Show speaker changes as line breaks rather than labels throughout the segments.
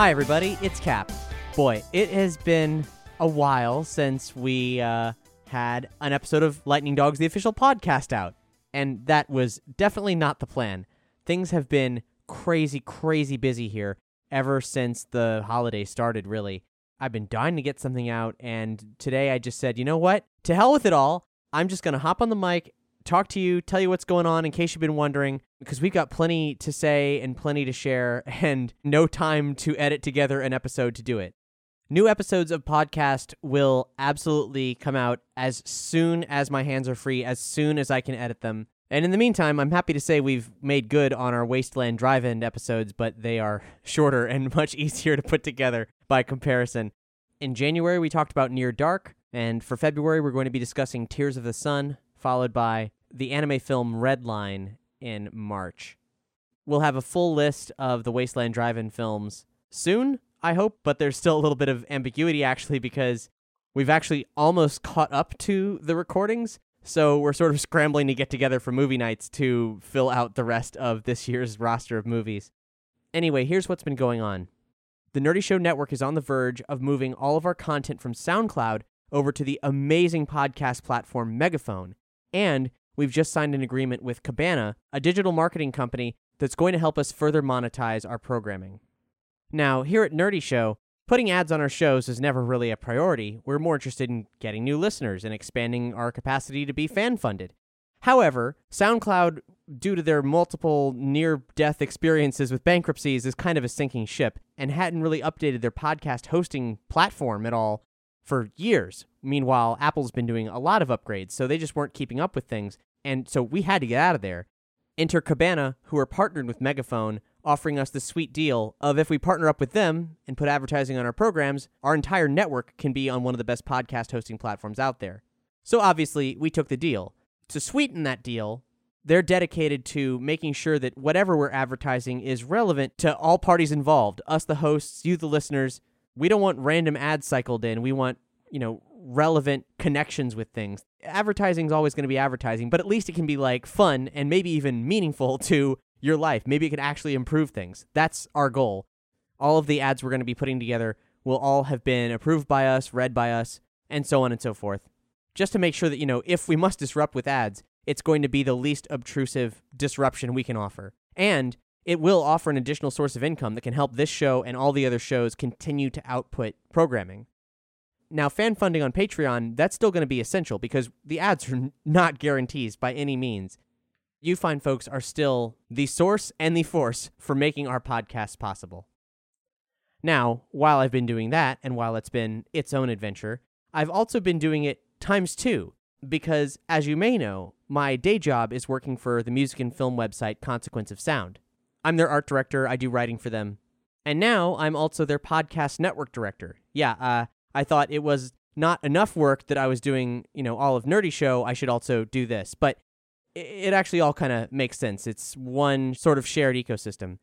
Hi, everybody. It's Cap. Boy, it has been a while since we uh, had an episode of Lightning Dogs, the official podcast, out. And that was definitely not the plan. Things have been crazy, crazy busy here ever since the holiday started, really. I've been dying to get something out, and today I just said, you know what? To hell with it all. I'm just going to hop on the mic talk to you, tell you what's going on in case you've been wondering, because we've got plenty to say and plenty to share, and no time to edit together an episode to do it. New episodes of podcast will absolutely come out as soon as my hands are free, as soon as I can edit them. And in the meantime, I'm happy to say we've made good on our Wasteland Drive In episodes, but they are shorter and much easier to put together by comparison. In January, we talked about Near Dark, and for February, we're going to be discussing Tears of the Sun, followed by the anime film Redline in March. We'll have a full list of the Wasteland Drive In films soon, I hope, but there's still a little bit of ambiguity actually because we've actually almost caught up to the recordings. So we're sort of scrambling to get together for movie nights to fill out the rest of this year's roster of movies. Anyway, here's what's been going on. The Nerdy Show Network is on the verge of moving all of our content from SoundCloud over to the amazing podcast platform Megaphone, and we've just signed an agreement with Cabana, a digital marketing company that's going to help us further monetize our programming. Now, here at Nerdy Show, putting ads on our shows is never really a priority. We're more interested in getting new listeners and expanding our capacity to be fan funded. However, SoundCloud, due to their multiple near death experiences with bankruptcies, is kind of a sinking ship and hadn't really updated their podcast hosting platform at all for years. Meanwhile, Apple's been doing a lot of upgrades, so they just weren't keeping up with things. And so we had to get out of there. Enter Cabana, who are partnered with Megaphone, offering us the sweet deal of if we partner up with them and put advertising on our programs, our entire network can be on one of the best podcast hosting platforms out there. So obviously, we took the deal. To sweeten that deal, they're dedicated to making sure that whatever we're advertising is relevant to all parties involved us, the hosts, you, the listeners. We don't want random ads cycled in. We want, you know, relevant connections with things. Advertising is always going to be advertising, but at least it can be like fun and maybe even meaningful to your life. Maybe it can actually improve things. That's our goal. All of the ads we're going to be putting together will all have been approved by us, read by us, and so on and so forth. Just to make sure that, you know, if we must disrupt with ads, it's going to be the least obtrusive disruption we can offer. And it will offer an additional source of income that can help this show and all the other shows continue to output programming. Now, fan funding on Patreon, that's still going to be essential because the ads are not guarantees by any means. You find folks are still the source and the force for making our podcast possible. Now, while I've been doing that and while it's been its own adventure, I've also been doing it times two because, as you may know, my day job is working for the music and film website Consequence of Sound. I'm their art director, I do writing for them. And now I'm also their podcast network director. Yeah, uh, I thought it was not enough work that I was doing, you know, all of Nerdy Show. I should also do this. But it actually all kind of makes sense. It's one sort of shared ecosystem.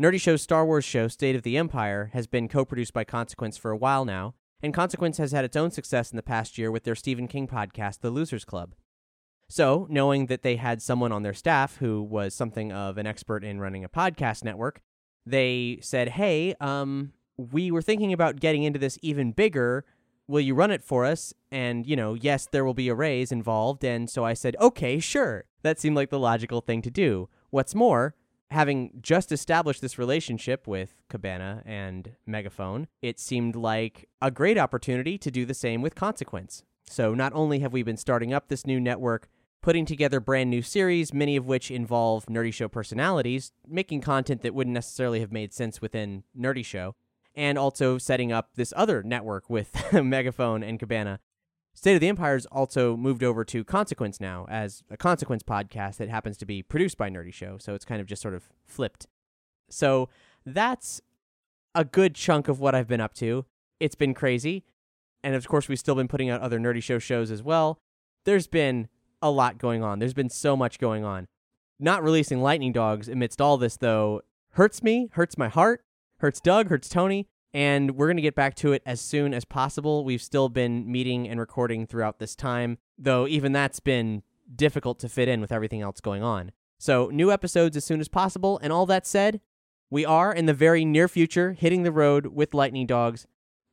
Nerdy Show's Star Wars show, State of the Empire, has been co produced by Consequence for a while now, and Consequence has had its own success in the past year with their Stephen King podcast, The Losers Club. So, knowing that they had someone on their staff who was something of an expert in running a podcast network, they said, Hey, um, we were thinking about getting into this even bigger. Will you run it for us? And, you know, yes, there will be a raise involved. And so I said, okay, sure. That seemed like the logical thing to do. What's more, having just established this relationship with Cabana and Megaphone, it seemed like a great opportunity to do the same with Consequence. So not only have we been starting up this new network, putting together brand new series, many of which involve Nerdy Show personalities, making content that wouldn't necessarily have made sense within Nerdy Show, and also setting up this other network with Megaphone and Cabana. State of the Empire's also moved over to Consequence now as a Consequence podcast that happens to be produced by Nerdy Show, so it's kind of just sort of flipped. So that's a good chunk of what I've been up to. It's been crazy. And of course, we've still been putting out other Nerdy Show shows as well. There's been a lot going on. There's been so much going on. Not releasing Lightning Dogs amidst all this, though, hurts me, hurts my heart, hurts Doug, hurts Tony, and we're going to get back to it as soon as possible. We've still been meeting and recording throughout this time, though even that's been difficult to fit in with everything else going on. So, new episodes as soon as possible. And all that said, we are in the very near future hitting the road with Lightning Dogs.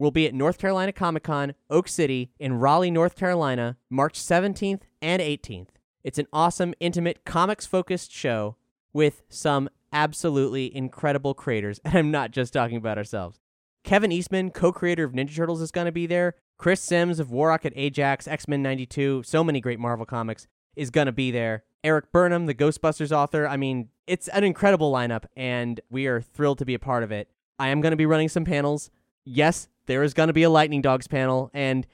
We'll be at North Carolina Comic Con, Oak City, in Raleigh, North Carolina, March 17th and 18th. It's an awesome, intimate, comics focused show with some absolutely incredible creators. And I'm not just talking about ourselves. Kevin Eastman, co creator of Ninja Turtles, is going to be there. Chris Sims of War Rocket Ajax, X Men 92, so many great Marvel comics, is going to be there. Erik Burnham, the Ghostbusters author. I mean, it's an incredible lineup, and we are thrilled to be a part of it. I am going to be running some panels. Yes, there is going to be a Lightning Dogs panel, and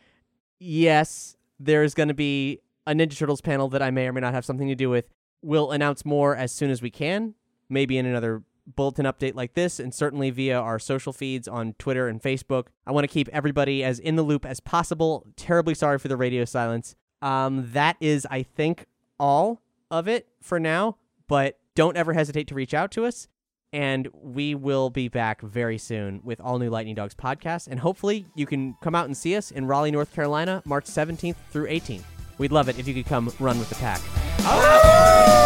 yes, there is going to be a Ninja Turtles panel that I may or may not have something to do with. We'll announce more as soon as we can, maybe in another bulletin update like this, and certainly via our social feeds on Twitter and Facebook. I want to keep everybody as in the loop as possible. Terribly sorry for the radio silence. Um, that is, I think, all of it for now, but don't ever hesitate to reach out to us. And we will be back very soon with all new Lightning Dogs podcasts. And hopefully, you can come out and see us in Raleigh, North Carolina, March 17th through 18th. We'd love it if you could come run with the pack. Oh!